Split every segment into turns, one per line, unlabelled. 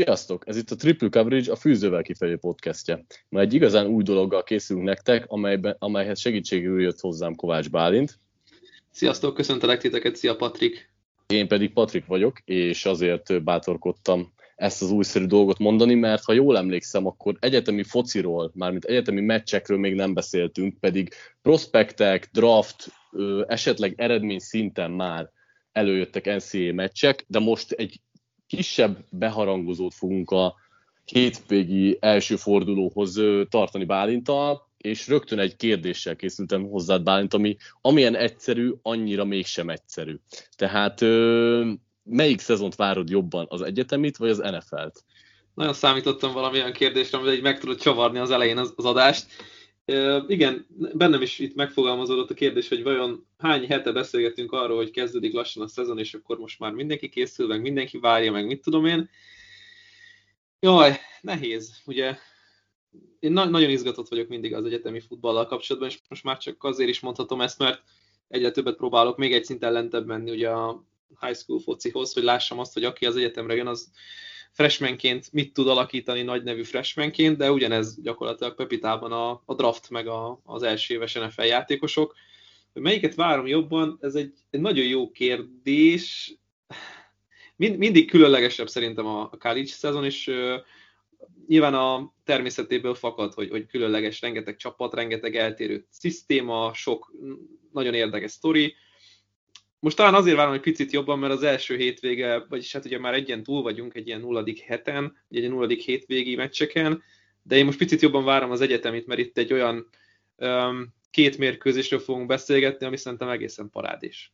Sziasztok! Ez itt a Triple Coverage, a Fűzővel kifelé podcastje. Ma egy igazán új dologgal készülünk nektek, amelyben, amelyhez segítségül jött hozzám Kovács Bálint.
Sziasztok, köszöntelek titeket, szia Patrik!
Én pedig Patrik vagyok, és azért bátorkodtam ezt az újszerű dolgot mondani, mert ha jól emlékszem, akkor egyetemi fociról, mármint egyetemi meccsekről még nem beszéltünk, pedig prospektek, draft, esetleg eredmény szinten már előjöttek NCAA meccsek, de most egy kisebb beharangozót fogunk a hétvégi első fordulóhoz tartani Bálintal, és rögtön egy kérdéssel készültem hozzád Bálint, ami amilyen egyszerű, annyira mégsem egyszerű. Tehát melyik szezont várod jobban, az egyetemit vagy az NFL-t?
Nagyon számítottam valamilyen kérdésre, egy meg tudod csavarni az elején az, az adást. Igen, bennem is itt megfogalmazódott a kérdés, hogy vajon hány hete beszélgetünk arról, hogy kezdődik lassan a szezon, és akkor most már mindenki készül, meg mindenki várja, meg mit tudom én. Jaj, nehéz, ugye. Én na- nagyon izgatott vagyok mindig az egyetemi futballal kapcsolatban, és most már csak azért is mondhatom ezt, mert egyre többet próbálok még egy szinten lentebb menni ugye a high school focihoz, hogy lássam azt, hogy aki az egyetemre jön, az freshmanként mit tud alakítani nagy nevű freshmanként, de ugyanez gyakorlatilag Pepitában a, a draft meg a, az első éves NFL játékosok. Melyiket várom jobban? Ez egy, egy nagyon jó kérdés. Mind, mindig különlegesebb szerintem a, a college szezon, és uh, nyilván a természetéből fakad, hogy, hogy különleges, rengeteg csapat, rengeteg eltérő szisztéma, sok nagyon érdekes sztori. Most talán azért várom egy picit jobban, mert az első hétvége, vagyis hát ugye már egyen túl vagyunk, egy ilyen nulladik heten, egy nulladik hétvégi meccseken, de én most picit jobban várom az egyetemit, mert itt egy olyan um, két mérkőzésről fogunk beszélgetni, ami szerintem egészen parádés.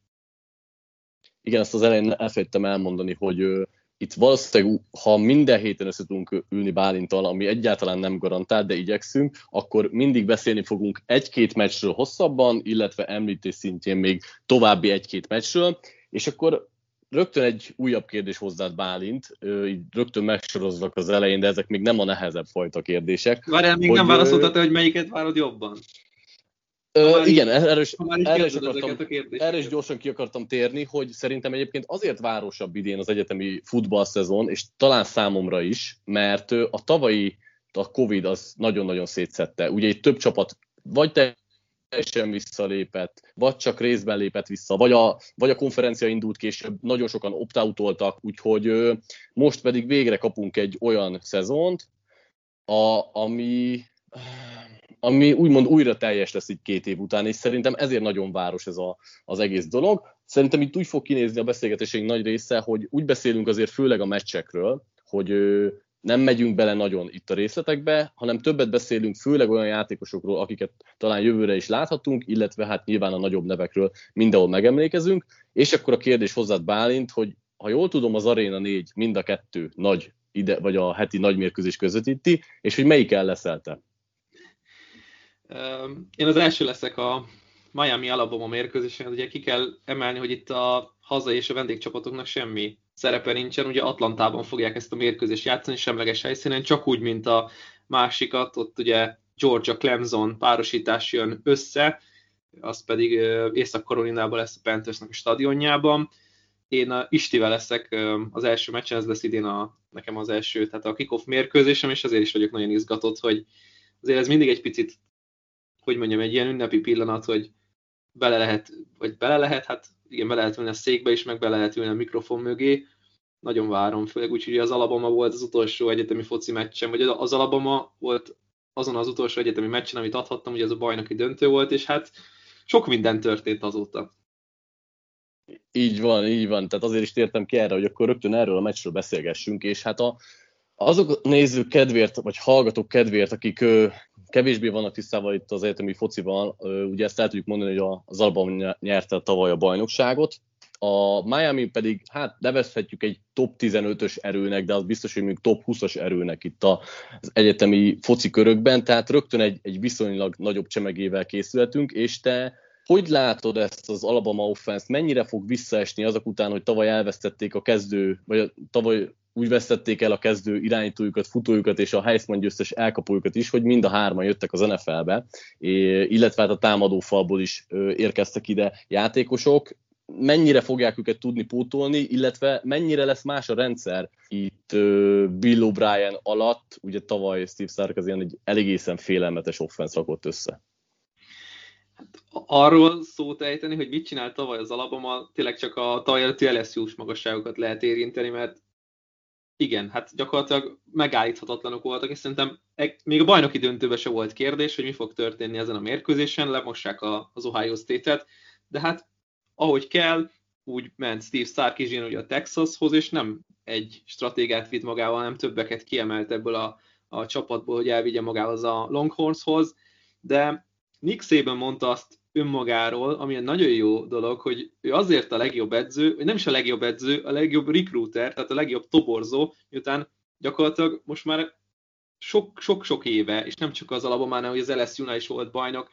Igen, ezt az elején elfelejtettem elmondani, hogy itt valószínűleg, ha minden héten össze tudunk ülni Bálintal, ami egyáltalán nem garantált, de igyekszünk, akkor mindig beszélni fogunk egy-két meccsről hosszabban, illetve említés szintjén még további egy-két meccsről, és akkor rögtön egy újabb kérdés hozzád, Bálint, így rögtön megsorozlak az elején, de ezek még nem a nehezebb fajta kérdések.
Várjál, még hogy, nem válaszoltad hogy melyiket várod jobban?
Ö, igen, erre is, erre, is akartam, erre is gyorsan ki akartam térni, hogy szerintem egyébként azért városabb idén az egyetemi futballszezon, és talán számomra is, mert a tavalyi a Covid az nagyon-nagyon szétszette. Ugye itt több csapat vagy teljesen visszalépett, vagy csak részben lépett vissza, vagy a, vagy a konferencia indult később, nagyon sokan opt-outoltak, úgyhogy most pedig végre kapunk egy olyan szezont, a, ami ami úgymond újra teljes lesz így két év után, és szerintem ezért nagyon város ez a, az egész dolog. Szerintem itt úgy fog kinézni a beszélgetéseink nagy része, hogy úgy beszélünk azért főleg a meccsekről, hogy nem megyünk bele nagyon itt a részletekbe, hanem többet beszélünk főleg olyan játékosokról, akiket talán jövőre is láthatunk, illetve hát nyilván a nagyobb nevekről mindenhol megemlékezünk. És akkor a kérdés hozzád Bálint, hogy ha jól tudom, az Arena 4 mind a kettő nagy ide, vagy a heti nagy mérkőzés közvetíti, és hogy melyik el leszel te?
Én az első leszek a Miami Alabama mérkőzésen, ugye ki kell emelni, hogy itt a haza és a vendégcsapatoknak semmi szerepe nincsen, ugye Atlantában fogják ezt a mérkőzést játszani, semleges helyszínen, csak úgy, mint a másikat, ott ugye Georgia Clemson párosítás jön össze, az pedig Észak-Karolinában lesz a Panthersnek a stadionjában. Én a Istivel leszek az első meccsen, ez lesz idén a, nekem az első, tehát a kickoff mérkőzésem, és azért is vagyok nagyon izgatott, hogy azért ez mindig egy picit hogy mondjam, egy ilyen ünnepi pillanat, hogy bele lehet, vagy bele lehet, hát igen, bele lehet ülni a székbe is, meg bele lehet ülni a mikrofon mögé. Nagyon várom, főleg úgy, hogy az Alabama volt az utolsó egyetemi foci meccsen, vagy az Alabama volt azon az utolsó egyetemi meccsen, amit adhattam, ugye ez a bajnoki döntő volt, és hát sok minden történt azóta.
Így van, így van. Tehát azért is tértem ki erre, hogy akkor rögtön erről a meccsről beszélgessünk, és hát a, azok nézők kedvéért, vagy hallgatók kedvéért, akik kevésbé vannak tisztában itt az egyetemi fociban, ö, ugye ezt el tudjuk mondani, hogy az Alba nyerte tavaly a bajnokságot, a Miami pedig, hát nevezhetjük egy top 15-ös erőnek, de az biztos, hogy még top 20-as erőnek itt az egyetemi foci körökben, tehát rögtön egy, egy viszonylag nagyobb csemegével készülhetünk, és te hogy látod ezt az Alabama offense mennyire fog visszaesni azok után, hogy tavaly elvesztették a kezdő, vagy tavaly úgy vesztették el a kezdő irányítójukat, futójukat és a Heisman győztes elkapójukat is, hogy mind a hárman jöttek az NFL-be, illetve hát a támadó falból is érkeztek ide játékosok. mennyire fogják őket tudni pótolni, illetve mennyire lesz más a rendszer itt Bill O'Brien alatt, ugye tavaly Steve Sarkisian egy elégészen félelmetes offense rakott össze.
Arról szót ejteni, hogy mit csinált tavaly az Alabama, tényleg csak a tavaly előtti LSU-s magasságokat lehet érinteni, mert igen, hát gyakorlatilag megállíthatatlanok voltak, és szerintem még a bajnoki döntőben se volt kérdés, hogy mi fog történni ezen a mérkőzésen, lemossák az Ohio State-et, de hát ahogy kell, úgy ment Steve Sarkisian ugye a Texashoz, és nem egy stratégát vitt magával, hanem többeket kiemelt ebből a, a csapatból, hogy elvigye magához a Longhornshoz, de Nick Saban mondta azt önmagáról, ami egy nagyon jó dolog, hogy ő azért a legjobb edző, vagy nem is a legjobb edző, a legjobb recruiter, tehát a legjobb toborzó, miután gyakorlatilag most már sok-sok éve, és nem csak az alapban, hogy az lsu is volt bajnok,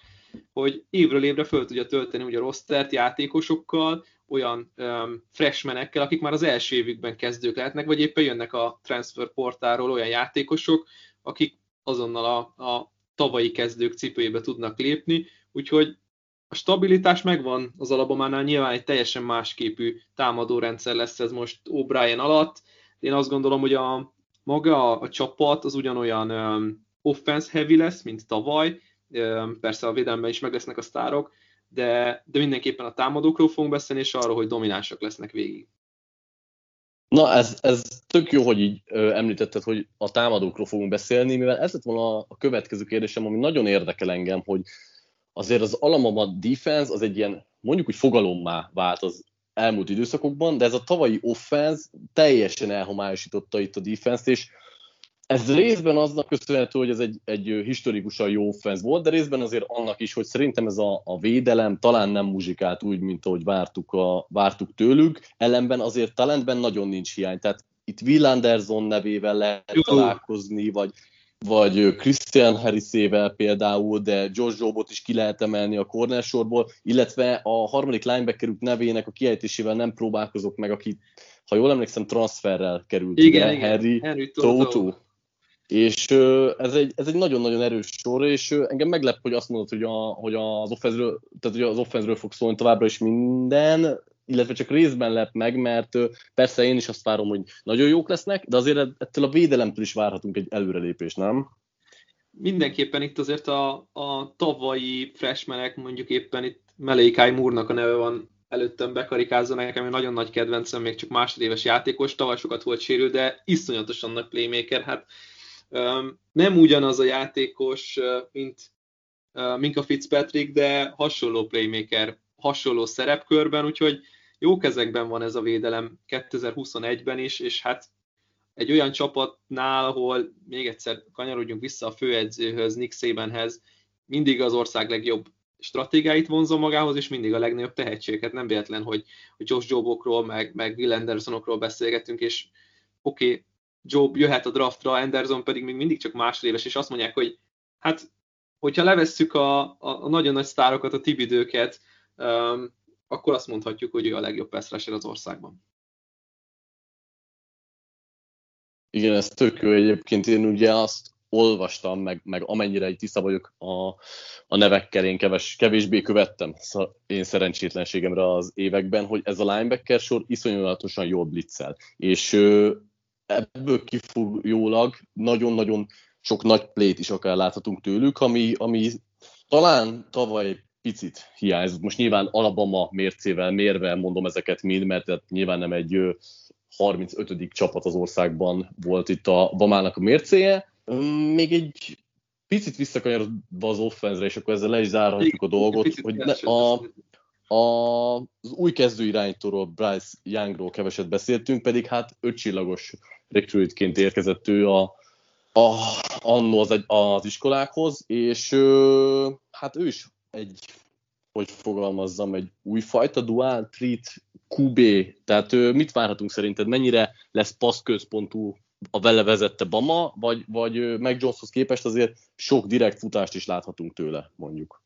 hogy évről évre föl tudja tölteni ugye a rostert játékosokkal, olyan um, freshmenekkel, akik már az első évükben kezdők lehetnek, vagy éppen jönnek a transfer portáról olyan játékosok, akik azonnal a, a tavalyi kezdők cipőjébe tudnak lépni, úgyhogy a stabilitás megvan az Alabamánál, nyilván egy teljesen másképű támadórendszer lesz ez most O'Brien alatt. Én azt gondolom, hogy a maga a csapat az ugyanolyan um, offense heavy lesz, mint tavaly, um, persze a védelemben is meg lesznek a sztárok, de, de mindenképpen a támadókról fogunk beszélni, és arról, hogy dominánsak lesznek végig.
Na, ez, ez tök jó, hogy így ö, említetted, hogy a támadókról fogunk beszélni, mivel ez lett volna a, a következő kérdésem, ami nagyon érdekel engem, hogy azért az Alabama defense az egy ilyen, mondjuk úgy fogalommá vált az elmúlt időszakokban, de ez a tavalyi offense teljesen elhomályosította itt a defense-t, és ez részben aznak köszönhető, hogy ez egy, egy historikusan jó offense volt, de részben azért annak is, hogy szerintem ez a, a védelem talán nem muzsikált úgy, mint ahogy vártuk, a, vártuk tőlük, ellenben azért talentben nagyon nincs hiány, tehát itt Will Anderson nevével lehet találkozni, vagy vagy Christian Harrisével például, de Josh Jobot is ki lehet emelni a corner sorból, illetve a harmadik linebackerük nevének a kiejtésével nem próbálkozok meg, aki, ha jól emlékszem, transferrel került
igen, ide, igen.
Harry, Harry Toto. És ez egy, ez egy nagyon-nagyon erős sor, és engem meglep, hogy azt mondod, hogy, a, hogy az offenzről, tehát hogy az offenzről fog szólni továbbra is minden, illetve csak részben lep meg, mert persze én is azt várom, hogy nagyon jók lesznek, de azért ettől a védelemtől is várhatunk egy előrelépést, nem?
Mindenképpen itt azért a, a tavalyi freshmanek, mondjuk éppen itt Melékai Múrnak a neve van előttem bekarikázza nekem, egy nagyon nagy kedvencem, még csak másodéves játékos, tavaly sokat volt sérül, de iszonyatosan nagy playmaker, hát nem ugyanaz a játékos, mint Minka Fitzpatrick, de hasonló playmaker hasonló szerepkörben, úgyhogy jó kezekben van ez a védelem 2021-ben is, és hát egy olyan csapatnál, ahol még egyszer kanyarodjunk vissza a főedzőhöz, Nick Sabanhez, mindig az ország legjobb stratégiáit vonzza magához, és mindig a legnagyobb tehetséget. Nem véletlen, hogy, hogy Josh Jobokról, meg, meg Will Andersonokról beszélgetünk, és oké, okay, Job jöhet a draftra, Anderson pedig még mindig csak másodéves, és azt mondják, hogy hát, hogyha levesszük a, a, a nagyon nagy sztárokat, a tibidőket, um, akkor azt mondhatjuk, hogy ő a legjobb pass az országban.
Igen, ez tök jó egyébként. Én ugye azt olvastam, meg, meg amennyire egy tiszta vagyok a, a nevekkel, én keves, kevésbé követtem én szerencsétlenségemre az években, hogy ez a linebacker sor iszonyatosan jól blitzel. És ö, ebből kifolyólag nagyon-nagyon sok nagy plét is akár láthatunk tőlük, ami, ami talán tavaly picit hiányzott. Most nyilván Alabama mércével mérve mondom ezeket mind, mert tehát nyilván nem egy 35. csapat az országban volt itt a Bamának a mércéje. Még egy picit visszakanyarodva az offenzre, és akkor ezzel le is zárhatjuk a dolgot, hogy ne, a, a, az új kezdő irányítóról, Bryce Youngról keveset beszéltünk, pedig hát ötcsillagos recruitként érkezett ő a, a, annó az, az iskolákhoz, és hát ő is egy, hogy fogalmazzam, egy újfajta dual treat QB, tehát ő, mit várhatunk szerinted, mennyire lesz passzközpontú a vele vezette Bama, vagy, vagy meg Joneshoz képest azért sok direkt futást is láthatunk tőle, mondjuk.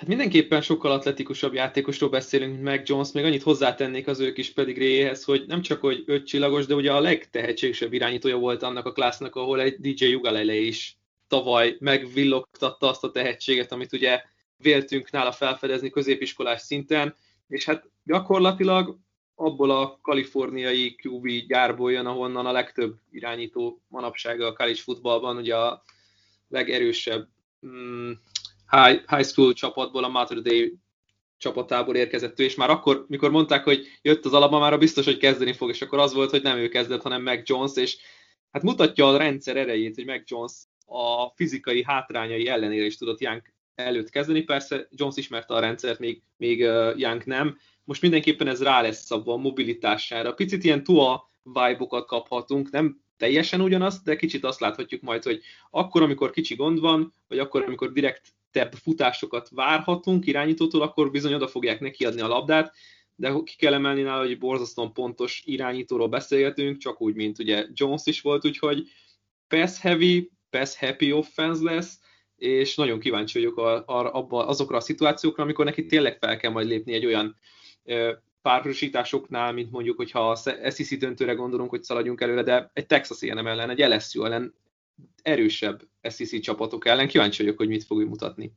Hát mindenképpen sokkal atletikusabb játékosról beszélünk, mint Mac Jones, még annyit hozzátennék az ők is pedig réhez, hogy nem csak, hogy öt csillagos, de ugye a legtehetségesebb irányítója volt annak a klásznak, ahol egy DJ Ugalele is tavaly megvillogtatta azt a tehetséget, amit ugye véltünk nála felfedezni középiskolás szinten, és hát gyakorlatilag abból a kaliforniai QB gyárból jön, ahonnan a legtöbb irányító manapsága a college futballban, ugye a legerősebb mm, high, high school csapatból, a Mater Day csapatából érkezett ő, és már akkor, mikor mondták, hogy jött az alapban, már biztos, hogy kezdeni fog, és akkor az volt, hogy nem ő kezdett, hanem Mac Jones, és hát mutatja a rendszer erejét, hogy Mac Jones a fizikai hátrányai ellenére is tudott Young előtt kezdeni. Persze Jones ismerte a rendszert, még, még Young nem. Most mindenképpen ez rá lesz szabva a mobilitására. Picit ilyen tua vibe kaphatunk, nem teljesen ugyanaz, de kicsit azt láthatjuk majd, hogy akkor, amikor kicsi gond van, vagy akkor, amikor direkt tebb futásokat várhatunk irányítótól, akkor bizony oda fogják neki adni a labdát, de ki kell emelni nála, hogy borzasztóan pontos irányítóról beszélgetünk, csak úgy, mint ugye Jones is volt, úgyhogy pass heavy, pass happy offense lesz, és nagyon kíváncsi vagyok a, a, abba, azokra a szituációkra, amikor neki tényleg fel kell majd lépni egy olyan párosításoknál, mint mondjuk, hogyha a SEC döntőre gondolunk, hogy szaladjunk előre, de egy Texas A&M ellen, egy LSU ellen erősebb SEC csapatok ellen. Kíváncsi vagyok, hogy mit fog ő mutatni.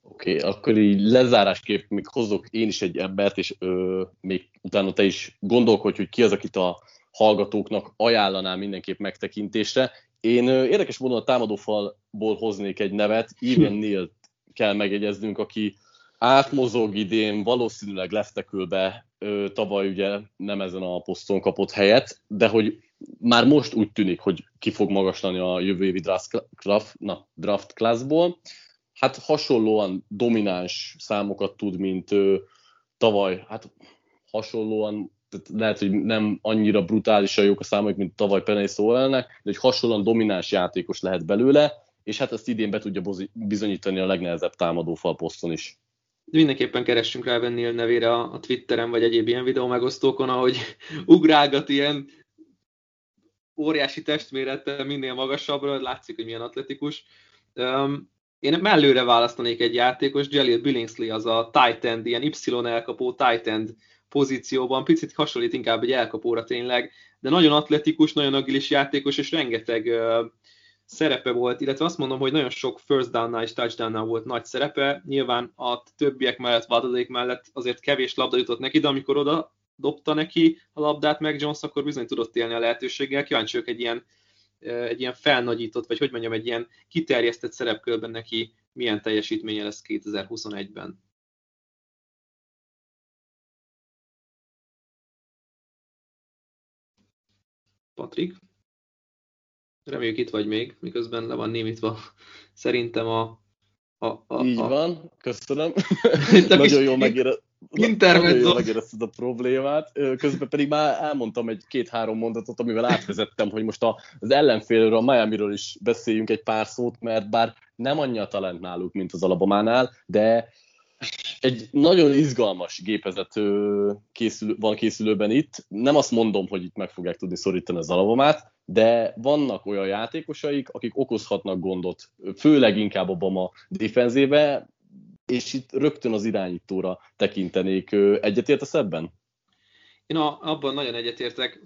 Oké, okay, akkor így lezárásképp még hozok én is egy embert, és ö, még utána te is gondolkodj, hogy ki az, akit a hallgatóknak ajánlanám mindenképp megtekintésre. Én ö, érdekes módon a támadófalból hoznék egy nevet, Even Neal kell megegyeznünk, aki átmozog idén, valószínűleg leftekülbe, tavaly ugye nem ezen a poszton kapott helyet, de hogy már most úgy tűnik, hogy ki fog magaslani a jövő évi draft, draft, na, draft classból. Hát hasonlóan domináns számokat tud, mint ő, tavaly, hát hasonlóan, tehát lehet, hogy nem annyira brutálisan jók a számok, mint tavaly Penny Sowellnek, de hogy hasonlóan domináns játékos lehet belőle, és hát ezt idén be tudja bizonyítani a legnehezebb támadófal poszton is
mindenképpen keressünk rá Vennél nevére a, a Twitteren, vagy egyéb ilyen videó megosztókon, ahogy ugrálgat ilyen óriási testmérettel minél magasabbra, látszik, hogy milyen atletikus. Um, én mellőre választanék egy játékos, Jalil Billingsley, az a tight end, ilyen Y elkapó tight end pozícióban, picit hasonlít inkább egy elkapóra tényleg, de nagyon atletikus, nagyon agilis játékos, és rengeteg uh, szerepe volt, illetve azt mondom, hogy nagyon sok first down és touchdown volt nagy szerepe. Nyilván a többiek mellett, vadadék mellett azért kevés labda jutott neki, de amikor oda dobta neki a labdát meg Jones, akkor bizony tudott élni a lehetőséggel. Kíváncsi egy ilyen, egy ilyen felnagyított, vagy hogy mondjam, egy ilyen kiterjesztett szerepkörben neki milyen teljesítménye lesz 2021-ben. Patrik? Reméljük itt vagy még, miközben le van némítva szerintem a...
a, a Így a... van, köszönöm. Nagyon jól megére... Nagyon jól megérezted a problémát. Közben pedig már elmondtam egy két-három mondatot, amivel átvezettem, hogy most az ellenfélről, a Miami-ről is beszéljünk egy pár szót, mert bár nem annyi a talent náluk, mint az Alabamánál, de egy nagyon izgalmas gépezet készül, van készülőben itt. Nem azt mondom, hogy itt meg fogják tudni szorítani az Alabamát, de vannak olyan játékosaik, akik okozhatnak gondot, főleg inkább a Bama defenzébe, és itt rögtön az irányítóra tekintenék. Egyetértesz ebben?
Én a, abban nagyon egyetértek.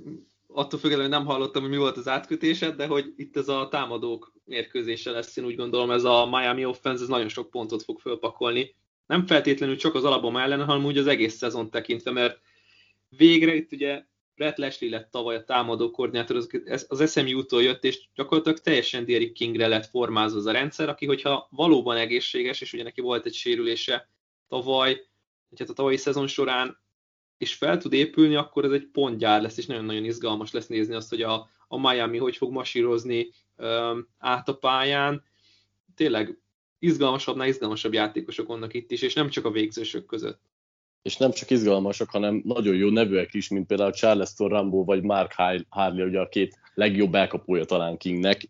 Attól függetlenül nem hallottam, hogy mi volt az átkötésed, de hogy itt ez a támadók mérkőzése lesz, én úgy gondolom, ez a Miami offense ez nagyon sok pontot fog fölpakolni. Nem feltétlenül csak az alapom ellen, hanem úgy az egész szezon tekintve, mert végre itt ugye Brett Leslie lett tavaly a támadó koordinátor, az, az SMU-tól jött, és gyakorlatilag teljesen Derrick Kingre lett formázva az a rendszer, aki, hogyha valóban egészséges, és ugye neki volt egy sérülése tavaly, vagy hát a tavalyi szezon során, és fel tud épülni, akkor ez egy pontgyár lesz, és nagyon-nagyon izgalmas lesz nézni azt, hogy a, a Miami hogy fog masírozni um, át a pályán. Tényleg izgalmasabbnál izgalmasabb játékosok vannak itt is, és nem csak a végzősök között
és nem csak izgalmasak, hanem nagyon jó nevűek is, mint például Charleston Rambo vagy Mark Harley, ugye a két legjobb elkapója talán Kingnek.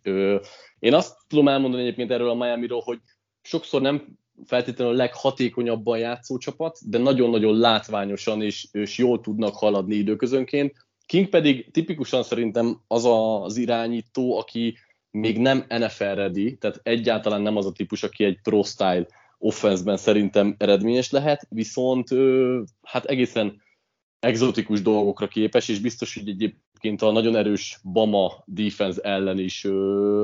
Én azt tudom elmondani egyébként erről a Miami-ról, hogy sokszor nem feltétlenül a leghatékonyabban játszó csapat, de nagyon-nagyon látványosan és, és jól tudnak haladni időközönként. King pedig tipikusan szerintem az a, az irányító, aki még nem NFL ready, tehát egyáltalán nem az a típus, aki egy pro style offenszben szerintem eredményes lehet, viszont hát egészen exotikus dolgokra képes, és biztos, hogy egyébként a nagyon erős Bama defense ellen is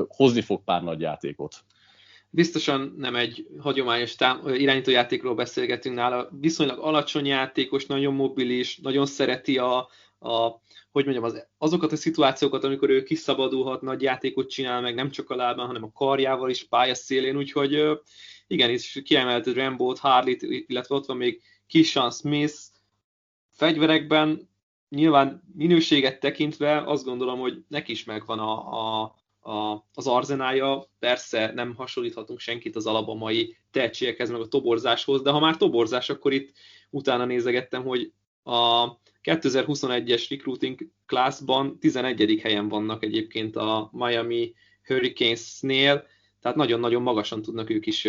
hozni fog pár nagy játékot.
biztosan nem egy hagyományos tám- irányítójátékról beszélgetünk nála, viszonylag alacsony játékos, nagyon mobilis, nagyon szereti a, a hogy mondjam, az, azokat a szituációkat, amikor ő kiszabadulhat, nagy játékot csinál meg, nem csak a lábán, hanem a karjával is, pályaszélén, úgyhogy igen, is kiemelted Rambo-t, Harley-t, illetve ott van még Kishan Smith, fegyverekben nyilván minőséget tekintve azt gondolom, hogy neki is megvan a, a, a, az arzenája. Persze nem hasonlíthatunk senkit az alabamai tehetségekhez, meg a toborzáshoz, de ha már toborzás, akkor itt utána nézegettem, hogy a 2021-es recruiting classban 11. helyen vannak egyébként a Miami Hurricanes-nél, tehát nagyon-nagyon magasan tudnak ők is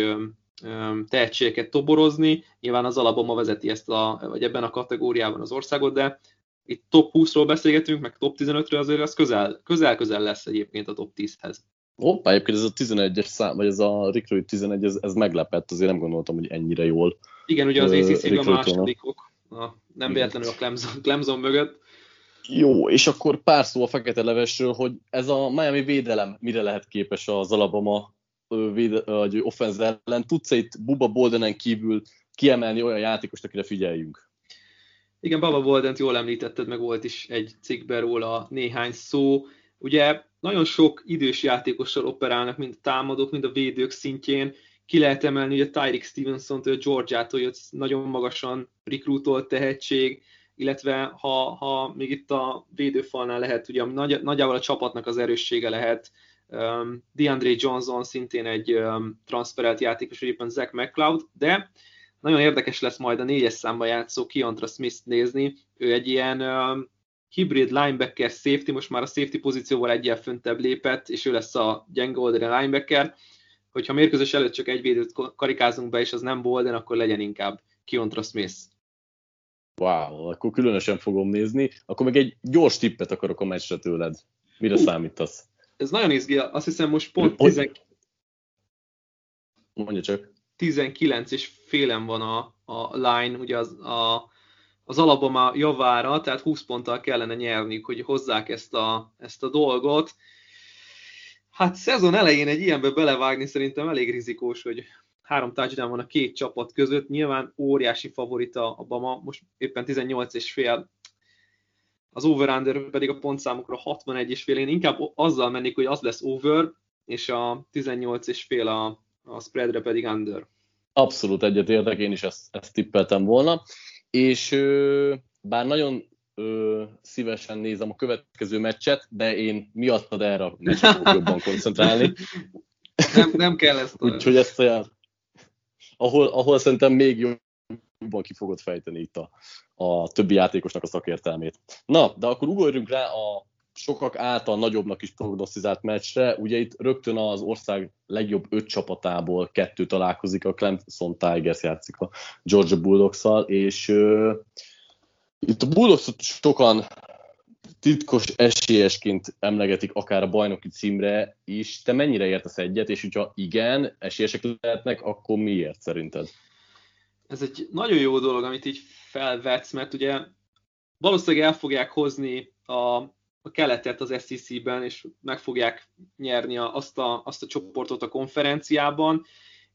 tehetségeket toborozni. Nyilván az Alabama vezeti ezt a, vagy ebben a kategóriában az országot, de itt top 20-ról beszélgetünk, meg top 15-ről azért az közel, közel-közel lesz egyébként a top 10-hez.
Hoppá, egyébként ez a 11-es szám, vagy ez a Recruit 11, ez, ez meglepett, azért nem gondoltam, hogy ennyire jól.
Igen, ugye az acc a másodikok, a, nem véletlenül a Clemson, Clemson mögött.
Jó, és akkor pár szó a fekete levesről, hogy ez a Miami védelem mire lehet képes az Alabama véde, vagy offense ellen. Tudsz itt Buba Boldenen kívül kiemelni olyan játékost, akire figyeljünk?
Igen, Baba Boldent jól említetted, meg volt is egy cikkben róla néhány szó. Ugye nagyon sok idős játékossal operálnak, mind a támadók, mind a védők szintjén. Ki lehet emelni ugye Tyreek Stevenson-től, Georgia-tól jött nagyon magasan rekrútolt tehetség, illetve ha, ha még itt a védőfalnál lehet, ugye nagy, nagyjából a csapatnak az erőssége lehet, um, DeAndre Johnson szintén egy um, transferelt játékos, vagy éppen Zach McCloud, de nagyon érdekes lesz majd a négyes számban játszó Keontra Smith nézni. Ő egy ilyen um, hibrid linebacker safety, most már a safety pozícióval egyel föntebb lépett, és ő lesz a gyenge oldali linebacker. Hogyha mérkőzés előtt csak egy védőt karikázunk be, és az nem Bolden, akkor legyen inkább Keontra Smith.
Wow, akkor különösen fogom nézni. Akkor meg egy gyors tippet akarok a meccsre tőled. Mire uh, számítasz?
Ez nagyon izgi, azt hiszem most pont 10...
Mondja csak.
19 és félem van a, a line, ugye az, a, az Alabama javára, tehát 20 ponttal kellene nyerni, hogy hozzák ezt a, ezt a dolgot. Hát szezon elején egy ilyenbe belevágni szerintem elég rizikós, hogy három touchdown van a két csapat között, nyilván óriási favorita a Bama, most éppen 18 és fél, az over pedig a pontszámokra 61 és fél, én inkább azzal mennék, hogy az lesz over, és a 18 és fél a, a spreadre pedig under.
Abszolút egyetértek, én is ezt, ezt tippeltem volna, és ö, bár nagyon ö, szívesen nézem a következő meccset, de én miattad erre a fogok jobban koncentrálni.
Nem, nem kell ezt.
Úgyhogy ezt olyan, ahol, ahol szerintem még jobban ki fogod fejteni itt a, a többi játékosnak a szakértelmét. Na, de akkor ugorjunk rá a sokak által nagyobbnak is prognosztizált meccsre. Ugye itt rögtön az ország legjobb öt csapatából kettő találkozik, a Clemson Tigers játszik a Georgia bulldogs és uh, itt a bulldogs sokan titkos esélyesként emlegetik akár a bajnoki címre is. Te mennyire értesz egyet, és hogyha igen, esélyesek lehetnek, akkor miért szerinted?
Ez egy nagyon jó dolog, amit így felvetsz, mert ugye valószínűleg el fogják hozni a a keletet az SEC-ben, és meg fogják nyerni azt a, azt a csoportot a konferenciában,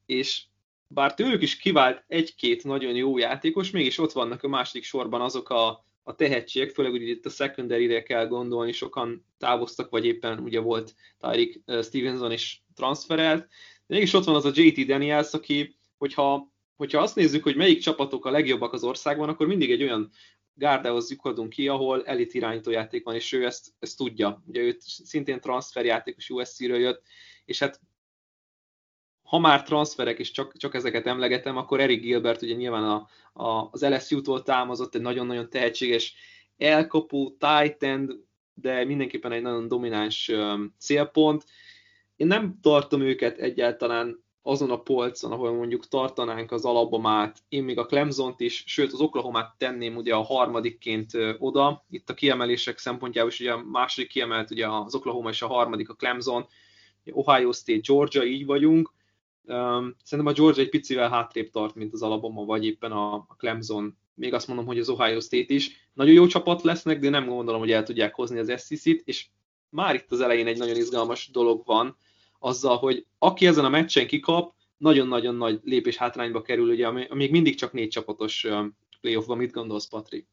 és bár tőlük is kivált egy-két nagyon jó játékos, mégis ott vannak a második sorban azok a, a tehetségek, főleg hogy itt a secondary kell gondolni, sokan távoztak, vagy éppen ugye volt Tyreek Stevenson is transferelt, de mégis ott van az a JT Daniels, aki, hogyha, hogyha azt nézzük, hogy melyik csapatok a legjobbak az országban, akkor mindig egy olyan gárdához lyukadunk ki, ahol elit irányítójáték van, és ő ezt, ezt tudja. Ugye őt szintén transferjátékos USC-ről jött, és hát ha már transferek, és csak, csak ezeket emlegetem, akkor Eric Gilbert ugye nyilván a, a, az LSU-tól támozott, egy nagyon-nagyon tehetséges elkapó, tight end, de mindenképpen egy nagyon domináns um, célpont. Én nem tartom őket egyáltalán azon a polcon, ahol mondjuk tartanánk az Alabamát, én még a Clemson-t is, sőt az Oklahoma-t tenném ugye a harmadikként oda. Itt a kiemelések szempontjából is ugye a második kiemelt ugye az Oklahoma és a harmadik a Clemson, Ohio State, Georgia, így vagyunk. Szerintem a Georgia egy picivel hátrébb tart, mint az Alabama, vagy éppen a Clemson. Még azt mondom, hogy az Ohio State is. Nagyon jó csapat lesznek, de nem gondolom, hogy el tudják hozni az SEC-t, és már itt az elején egy nagyon izgalmas dolog van, azzal, hogy aki ezen a meccsen kikap, nagyon-nagyon nagy lépés hátrányba kerül, ugye, még mindig csak négy csapatos playoffban. Mit gondolsz, Patrik?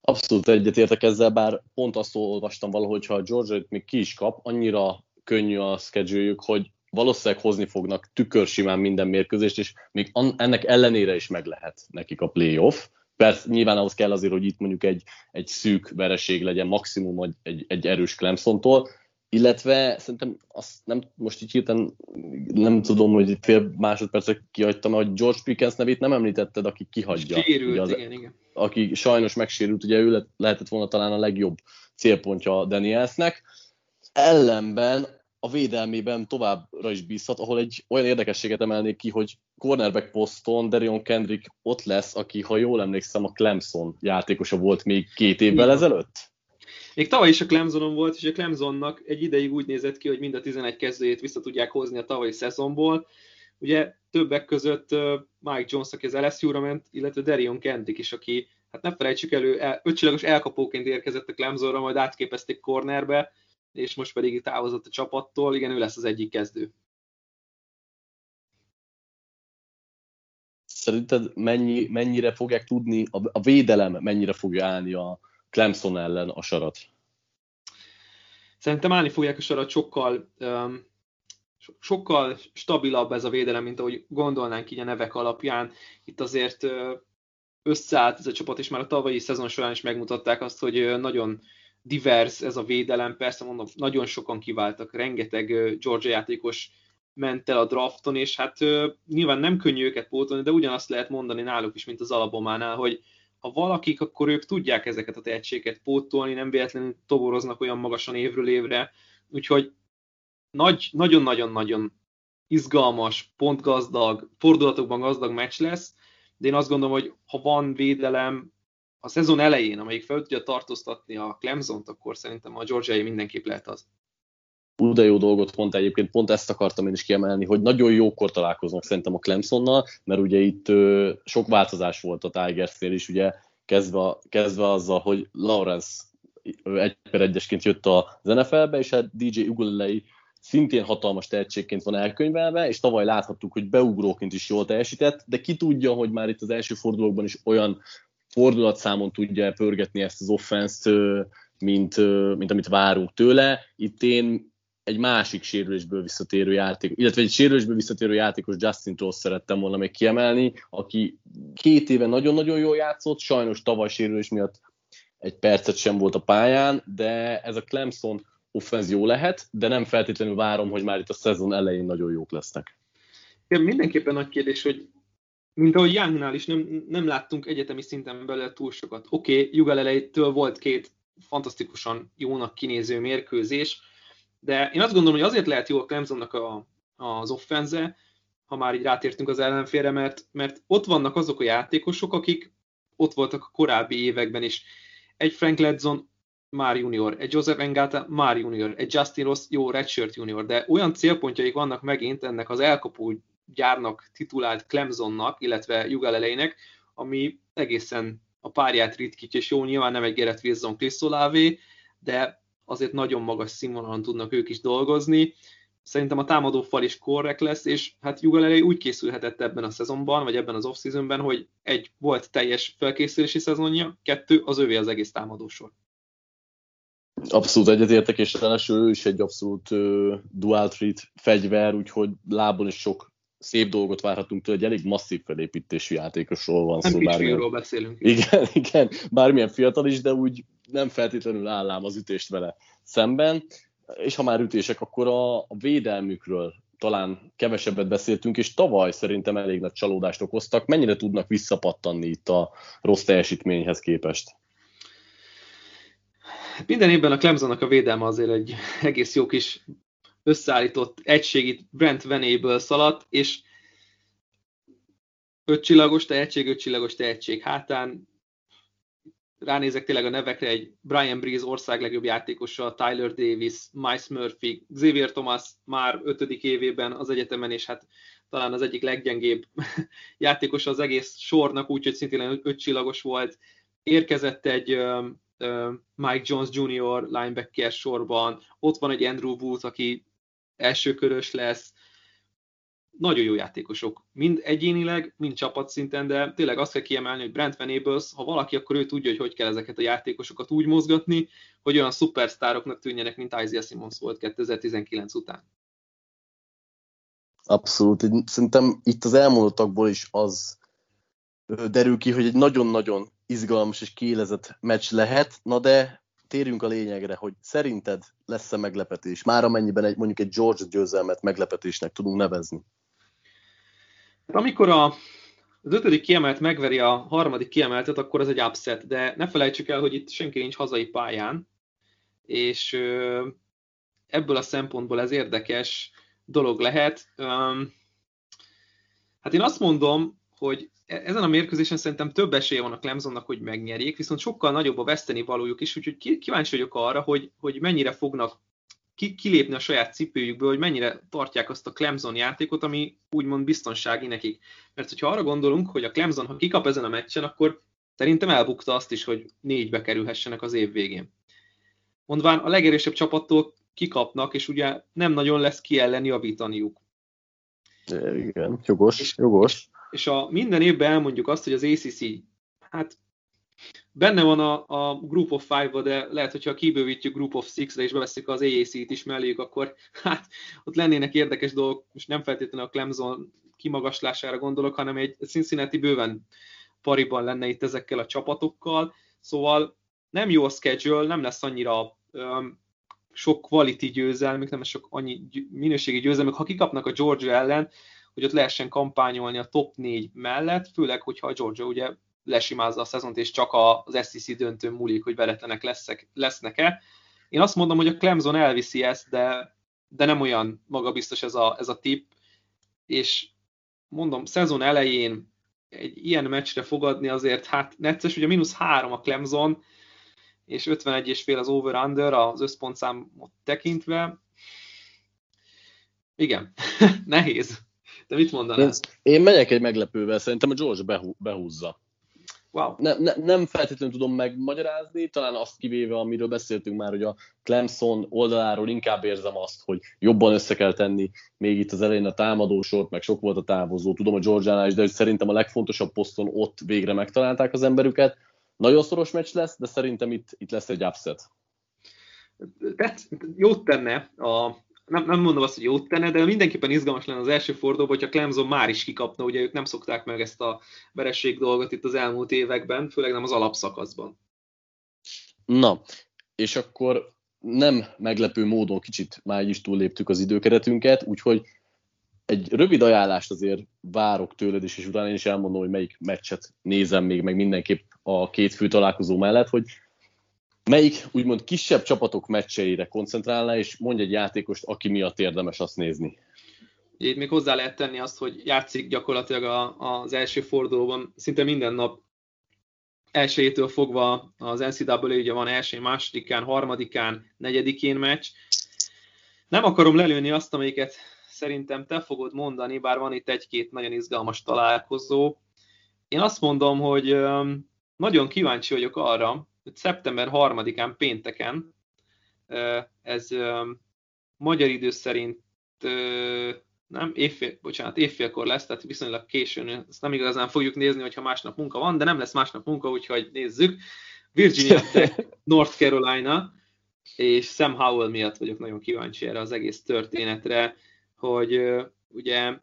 Abszolút egyetértek ezzel, bár pont azt olvastam valahogy, ha a Georgia még ki is kap, annyira könnyű a schedule hogy valószínűleg hozni fognak tükörsimán minden mérkőzést, és még ennek ellenére is meg lehet nekik a playoff. Persze nyilván ahhoz kell azért, hogy itt mondjuk egy, egy szűk vereség legyen, maximum egy, egy erős Clemsontól, illetve szerintem azt nem, most így hirtelen nem tudom, hogy itt fél másodpercet kihagytam, hogy George Pickens nevét nem említetted, aki kihagyja.
Sérült, az, igen, igen.
Aki sajnos megsérült, ugye ő lehetett volna talán a legjobb célpontja Danielsnek. Ellenben a védelmében továbbra is bízhat, ahol egy olyan érdekességet emelnék ki, hogy cornerback poszton Derion Kendrick ott lesz, aki, ha jól emlékszem, a Clemson játékosa volt még két évvel ezelőtt.
Még tavaly is a Clemsonon volt, és a Clemsonnak egy ideig úgy nézett ki, hogy mind a 11 kezdőjét vissza tudják hozni a tavalyi szezonból. Ugye többek között Mike Jones, aki az LSU-ra ment, illetve Derion Kendrick is, aki, hát ne felejtsük elő, el, ötcsillagos elkapóként érkezett a Clemsonra, majd átképezték cornerbe, és most pedig távozott a csapattól, igen, ő lesz az egyik kezdő.
Szerinted mennyi, mennyire fogják tudni, a, a védelem mennyire fogja állni a Clemson ellen a sarat?
Szerintem állni fogják a sarat sokkal, um, sokkal stabilabb ez a védelem, mint ahogy gondolnánk így a nevek alapján. Itt azért összeállt ez a csapat, és már a tavalyi szezon során is megmutatták azt, hogy nagyon divers ez a védelem, persze mondom, nagyon sokan kiváltak, rengeteg Georgia játékos ment el a drafton, és hát nyilván nem könnyű őket pótolni, de ugyanazt lehet mondani náluk is, mint az alabománál, hogy ha valakik, akkor ők tudják ezeket a tehetségeket pótolni, nem véletlenül toboroznak olyan magasan évről évre, úgyhogy nagy, nagyon-nagyon-nagyon izgalmas, pontgazdag, fordulatokban gazdag meccs lesz, de én azt gondolom, hogy ha van védelem, a szezon elején, amelyik fel tudja tartóztatni a Clemson-t, akkor szerintem a Georgia mindenképp lehet az.
De jó dolgot mondta egyébként, pont ezt akartam én is kiemelni, hogy nagyon jókor találkoznak szerintem a Clemsonnal, mert ugye itt ö, sok változás volt a Tigersnél is, ugye kezdve, kezdve azzal, hogy Lawrence egy per egyesként jött az NFL-be, és hát DJ Ugolelei szintén hatalmas tehetségként van elkönyvelve, és tavaly láthattuk, hogy beugróként is jól teljesített, de ki tudja, hogy már itt az első fordulókban is olyan fordulatszámon tudja pörgetni ezt az offenszt, mint, mint amit várunk tőle. Itt én egy másik sérülésből visszatérő játék, illetve egy sérülésből visszatérő játékos Justin Ross szerettem volna még kiemelni, aki két éve nagyon-nagyon jól játszott, sajnos tavaly sérülés miatt egy percet sem volt a pályán, de ez a Clemson offenz jó lehet, de nem feltétlenül várom, hogy már itt a szezon elején nagyon jók lesznek.
Igen, mindenképpen nagy kérdés, hogy mint ahogy Youngnál is nem, nem láttunk egyetemi szinten belőle túl sokat. Oké, okay, Jugal elejétől volt két fantasztikusan jónak kinéző mérkőzés, de én azt gondolom, hogy azért lehet jó a Clemsonnak a, az offenze, ha már így rátértünk az ellenfélre, mert, mert ott vannak azok a játékosok, akik ott voltak a korábbi években is. Egy Frank Ledson már junior, egy Joseph Engata már junior, egy Justin Ross jó redshirt junior, de olyan célpontjaik vannak megint ennek az elkapó gyárnak titulált Clemsonnak, illetve Jugalelejnek, ami egészen a párját ritkítja, és jó, nyilván nem egy Gerett Wilson Chris de azért nagyon magas színvonalon tudnak ők is dolgozni. Szerintem a támadó fal is korrekt lesz, és hát Jugalelej úgy készülhetett ebben a szezonban, vagy ebben az off-seasonben, hogy egy, volt teljes felkészülési szezonja, kettő, az övé az egész támadósor.
Abszolút egyetértek, és ráadásul ő is egy abszolút uh, dual treat fegyver, úgyhogy lábon is sok szép dolgot várhatunk tőle, egy elég masszív felépítésű játékosról van
nem szó. Nem beszélünk.
Igen, igen, bármilyen fiatal is, de úgy nem feltétlenül állám az ütést vele szemben. És ha már ütések, akkor a, a védelmükről talán kevesebbet beszéltünk, és tavaly szerintem elég nagy csalódást okoztak. Mennyire tudnak visszapattanni itt a rossz teljesítményhez képest?
Minden évben a Clemsonnak a védelme azért egy egész jó kis összeállított egység itt Brent Venéből szaladt, és ötcsillagos tehetség, ötcsillagos tehetség hátán ránézek tényleg a nevekre, egy Brian Breeze ország legjobb játékosa, Tyler Davis, Miles Murphy, Xavier Thomas már ötödik évében az egyetemen, és hát talán az egyik leggyengébb játékosa az egész sornak, úgyhogy szintén ötcsillagos volt. Érkezett egy Mike Jones Jr. linebacker sorban, ott van egy Andrew Booth, aki elsőkörös lesz, nagyon jó játékosok, mind egyénileg, mind csapatszinten, de tényleg azt kell kiemelni, hogy Brent Venables, ha valaki, akkor ő tudja, hogy hogy kell ezeket a játékosokat úgy mozgatni, hogy olyan szupersztároknak tűnjenek, mint Isaiah Simmons volt 2019 után.
Abszolút. Szerintem itt az elmondottakból is az derül ki, hogy egy nagyon-nagyon izgalmas és kiélezett meccs lehet, na de térjünk a lényegre, hogy szerinted lesz-e meglepetés? Már amennyiben egy, mondjuk egy George győzelmet meglepetésnek tudunk nevezni.
Hát amikor a, az ötödik kiemelt megveri a harmadik kiemeltet, akkor ez egy upset, de ne felejtsük el, hogy itt senki nincs hazai pályán, és ebből a szempontból ez érdekes dolog lehet. Hát én azt mondom, hogy e-, ezen a mérkőzésen szerintem több esélye van a Clemsonnak, hogy megnyerjék, viszont sokkal nagyobb a veszteni valójuk is, úgyhogy kíváncsi vagyok arra, hogy, hogy mennyire fognak kilépni a saját cipőjükből, hogy mennyire tartják azt a Clemson játékot, ami úgymond biztonsági nekik. Mert hogyha arra gondolunk, hogy a Clemson, ha kikap ezen a meccsen, akkor szerintem elbukta azt is, hogy négybe kerülhessenek az év végén. Mondván a legerősebb csapattól kikapnak, és ugye nem nagyon lesz ki ellen javítaniuk.
Igen, jogos, és, jogos.
És a minden évben elmondjuk azt, hogy az ACC, hát benne van a, a Group of Five-ba, de lehet, hogyha kibővítjük Group of Six-re és beveszik az AAC-t is melléjük, akkor hát ott lennének érdekes dolgok, most nem feltétlenül a Clemson kimagaslására gondolok, hanem egy Cincinnati bőven pariban lenne itt ezekkel a csapatokkal, szóval nem jó a schedule, nem lesz annyira um, sok quality győzelmük, nem sok annyi minőségi győzelmük, ha kikapnak a Georgia ellen, hogy ott lehessen kampányolni a top 4 mellett, főleg, hogyha a Georgia ugye lesimázza a szezont, és csak az SEC döntő múlik, hogy veretlenek leszek, lesznek-e. Én azt mondom, hogy a Clemson elviszi ezt, de, de nem olyan magabiztos ez a, ez a tip, és mondom, szezon elején egy ilyen meccsre fogadni azért, hát necces, ugye mínusz három a Clemson, és 51 és fél az over-under az összpontszámot tekintve. Igen, nehéz. De mit mondanál?
Én, én megyek egy meglepővel, szerintem a George behú, behúzza.
Wow.
Ne, ne, nem feltétlenül tudom megmagyarázni, talán azt kivéve, amiről beszéltünk már, hogy a Clemson oldaláról inkább érzem azt, hogy jobban össze kell tenni még itt az elején a támadósort, meg sok volt a távozó, tudom a Georgiánál is, de szerintem a legfontosabb poszton ott végre megtalálták az emberüket. Nagyon szoros meccs lesz, de szerintem itt, itt lesz egy upset.
Tehát jót tenne a nem, nem mondom azt, hogy jót tenne, de mindenképpen izgalmas lenne az első fordulóban, hogyha Clemson már is kikapna, ugye ők nem szokták meg ezt a veresség dolgot itt az elmúlt években, főleg nem az alapszakaszban.
Na, és akkor nem meglepő módon kicsit már is túlléptük az időkeretünket, úgyhogy egy rövid ajánlást azért várok tőled is, és utána én is elmondom, hogy melyik meccset nézem még meg mindenképp a két fő találkozó mellett, hogy melyik úgymond kisebb csapatok meccseire koncentrálna, és mondj egy játékost, aki miatt érdemes azt nézni.
Itt még hozzá lehet tenni azt, hogy játszik gyakorlatilag a, az első fordulóban szinte minden nap elsőjétől fogva az NCAA ugye van első, másodikán, harmadikán, negyedikén meccs. Nem akarom lelőni azt, amelyiket szerintem te fogod mondani, bár van itt egy-két nagyon izgalmas találkozó. Én azt mondom, hogy nagyon kíváncsi vagyok arra, szeptember 3-án pénteken, ez magyar idő szerint nem, évfél, bocsánat, évfélkor lesz, tehát viszonylag későn, ezt nem igazán fogjuk nézni, hogyha másnap munka van, de nem lesz másnap munka, úgyhogy nézzük. Virginia Tech, North Carolina, és Sam Howell miatt vagyok nagyon kíváncsi erre az egész történetre, hogy ugye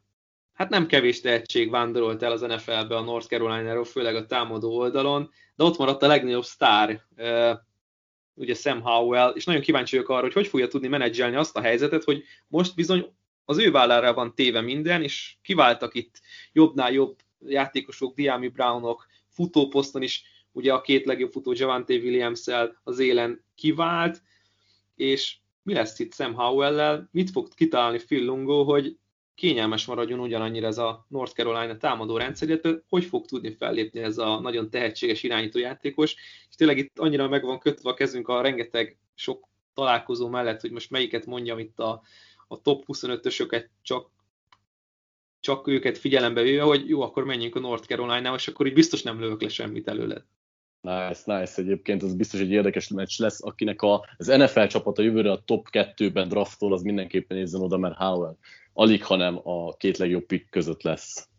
hát nem kevés tehetség vándorolt el az NFL-be a North Carolina-ról, főleg a támadó oldalon, de ott maradt a legnagyobb sztár, ugye Sam Howell, és nagyon kíváncsi vagyok arra, hogy hogy fogja tudni menedzselni azt a helyzetet, hogy most bizony az ő vállára van téve minden, és kiváltak itt jobbnál jobb játékosok, Diami Brownok, futóposzton is, ugye a két legjobb futó Javante williams az élen kivált, és mi lesz itt Sam Howell-lel, mit fog kitalálni Phil Lungo, hogy kényelmes maradjon ugyanannyira ez a North Carolina támadó rendszer, illetve hogy fog tudni fellépni ez a nagyon tehetséges irányítójátékos, és tényleg itt annyira meg van kötve a kezünk a rengeteg sok találkozó mellett, hogy most melyiket mondjam itt a, a top 25-ösöket csak csak őket figyelembe véve, hogy jó, akkor menjünk a North Carolina-ba, és akkor így biztos nem lövök le semmit előle.
Nice, nice. Egyébként ez biztos egy érdekes meccs lesz, akinek a, az NFL csapata jövőre a top 2-ben draftol, az mindenképpen nézzen oda, mert Howell alig, hanem a két legjobb pick között lesz.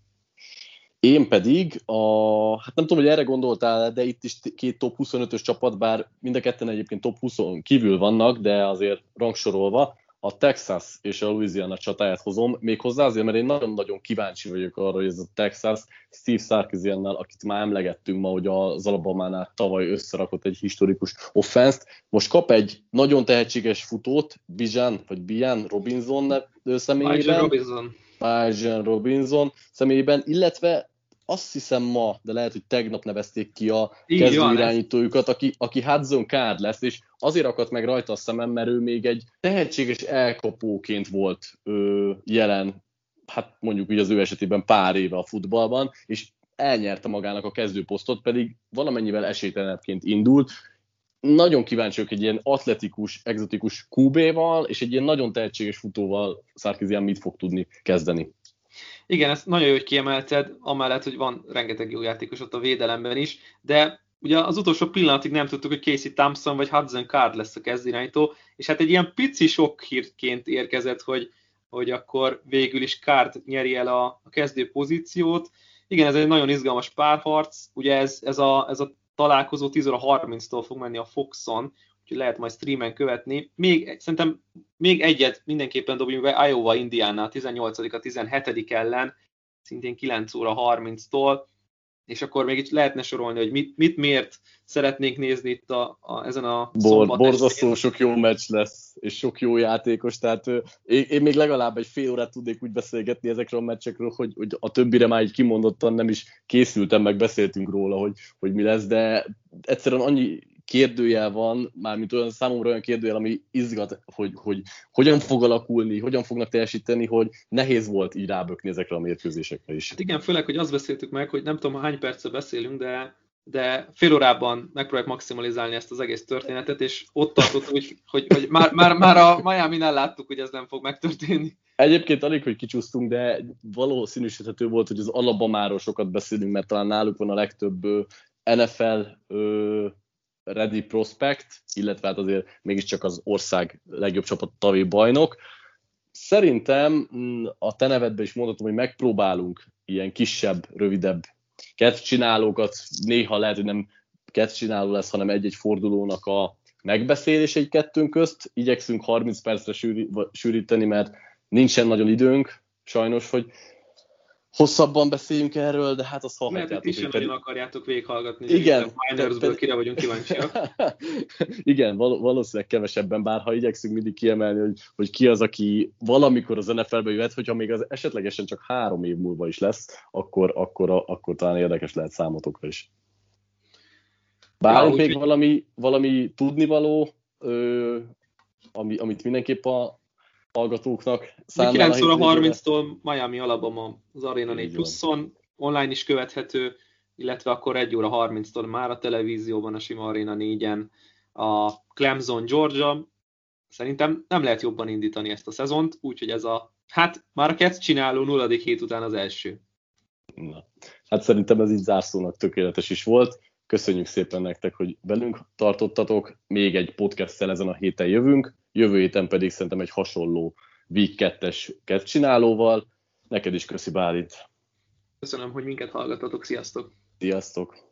Én pedig, a, hát nem tudom, hogy erre gondoltál, de itt is két top 25-ös csapat, bár mind a ketten egyébként top 20 kívül vannak, de azért rangsorolva, a Texas és a Louisiana csatáját hozom, még hozzá azért, mert én nagyon-nagyon kíváncsi vagyok arra, hogy ez a Texas Steve Sarkisiannal, akit már emlegettünk ma, hogy az Alabamánál tavaly összerakott egy historikus offenszt, most kap egy nagyon tehetséges futót, Bijan, vagy Bijan Robinson személyében. Bijan
Robinson.
Bijan Robinson személyében, illetve azt hiszem ma, de lehet, hogy tegnap nevezték ki a kezdőirányítójukat, aki, aki Hudson Card lesz, és azért akadt meg rajta a szemem, mert ő még egy tehetséges elkapóként volt ö, jelen, hát mondjuk úgy az ő esetében pár éve a futballban, és elnyerte magának a kezdőposztot, pedig valamennyivel esélytelenebbként indult. Nagyon kíváncsi vagyok egy ilyen atletikus, exotikus QB-val, és egy ilyen nagyon tehetséges futóval Sarkisian mit fog tudni kezdeni.
Igen, ezt nagyon jó, hogy kiemelted, amellett, hogy van rengeteg jó játékos ott a védelemben is, de ugye az utolsó pillanatig nem tudtuk, hogy Casey Thompson vagy Hudson Card lesz a kezdirányító, és hát egy ilyen pici sok hírként érkezett, hogy, hogy akkor végül is Card nyeri el a, a kezdő pozíciót. Igen, ez egy nagyon izgalmas párharc, ugye ez, ez, a, ez a találkozó 10 óra 30-tól fog menni a Foxon, úgyhogy lehet majd streamen követni. Még szerintem még egyet mindenképpen dobjunk be Iowa Indiana 18 a 17 ellen, szintén 9 óra 30-tól, és akkor még itt lehetne sorolni, hogy mit, mit miért szeretnénk nézni itt a, a, ezen a
Bor, Borzasztó sok jó meccs lesz, és sok jó játékos, tehát én, én még legalább egy fél órát tudnék úgy beszélgetni ezekről a meccsekről, hogy, hogy a többire már így kimondottan nem is készültem, meg beszéltünk róla, hogy, hogy mi lesz, de egyszerűen annyi kérdőjel van, mármint olyan számomra olyan kérdőjel, ami izgat, hogy, hogy hogyan fog alakulni, hogyan fognak teljesíteni, hogy nehéz volt így rábökni ezekre a mérkőzésekre is.
Hát igen, főleg, hogy azt beszéltük meg, hogy nem tudom hány percre beszélünk, de de fél órában megpróbáljuk maximalizálni ezt az egész történetet, és ott tartott úgy, hogy, hogy már, már, már a Miami-nál láttuk, hogy ez nem fog megtörténni.
Egyébként alig, hogy kicsúsztunk, de valószínűsíthető volt, hogy az Alabamáról sokat beszélünk, mert talán náluk van a legtöbb NFL ready prospect, illetve hát azért mégiscsak az ország legjobb csapat tavi bajnok. Szerintem mm, a te nevedben is mondhatom, hogy megpróbálunk ilyen kisebb, rövidebb csinálókat, néha lehet, hogy nem csináló lesz, hanem egy-egy fordulónak a megbeszélés egy-kettőnk közt. Igyekszünk 30 percre sűríteni, mert nincsen nagyon időnk, sajnos, hogy hosszabban beszéljünk erről, de hát azt
hallhatjátok. Is sem nagyon akarjátok végighallgatni.
Igen.
Minersből kire vagyunk kíváncsiak.
Igen, val- valószínűleg kevesebben, bár ha igyekszünk mindig kiemelni, hogy, hogy ki az, aki valamikor az NFL-be jöhet, hogyha még az esetlegesen csak három év múlva is lesz, akkor, akkor, akkor talán érdekes lehet számotokra is. Bár ja, még valami, valami tudnivaló, ö, ami, amit mindenképp a hallgatóknak
számára. 9 óra 30-tól Miami Alabama az Arena 4 pluszon, online is követhető, illetve akkor 1 óra 30-tól már a televízióban, a Sima Arena 4-en a Clemson, Georgia. Szerintem nem lehet jobban indítani ezt a szezont, úgyhogy ez a, hát már a kezd csináló nulladik hét után az első.
Na, hát szerintem ez így zárszónak tökéletes is volt. Köszönjük szépen nektek, hogy velünk tartottatok. Még egy podcast ezen a héten jövünk jövő héten pedig szerintem egy hasonló Week 2-es csinálóval. Neked is köszi Bálint.
Köszönöm, hogy minket hallgatatok. Sziasztok!
Sziasztok!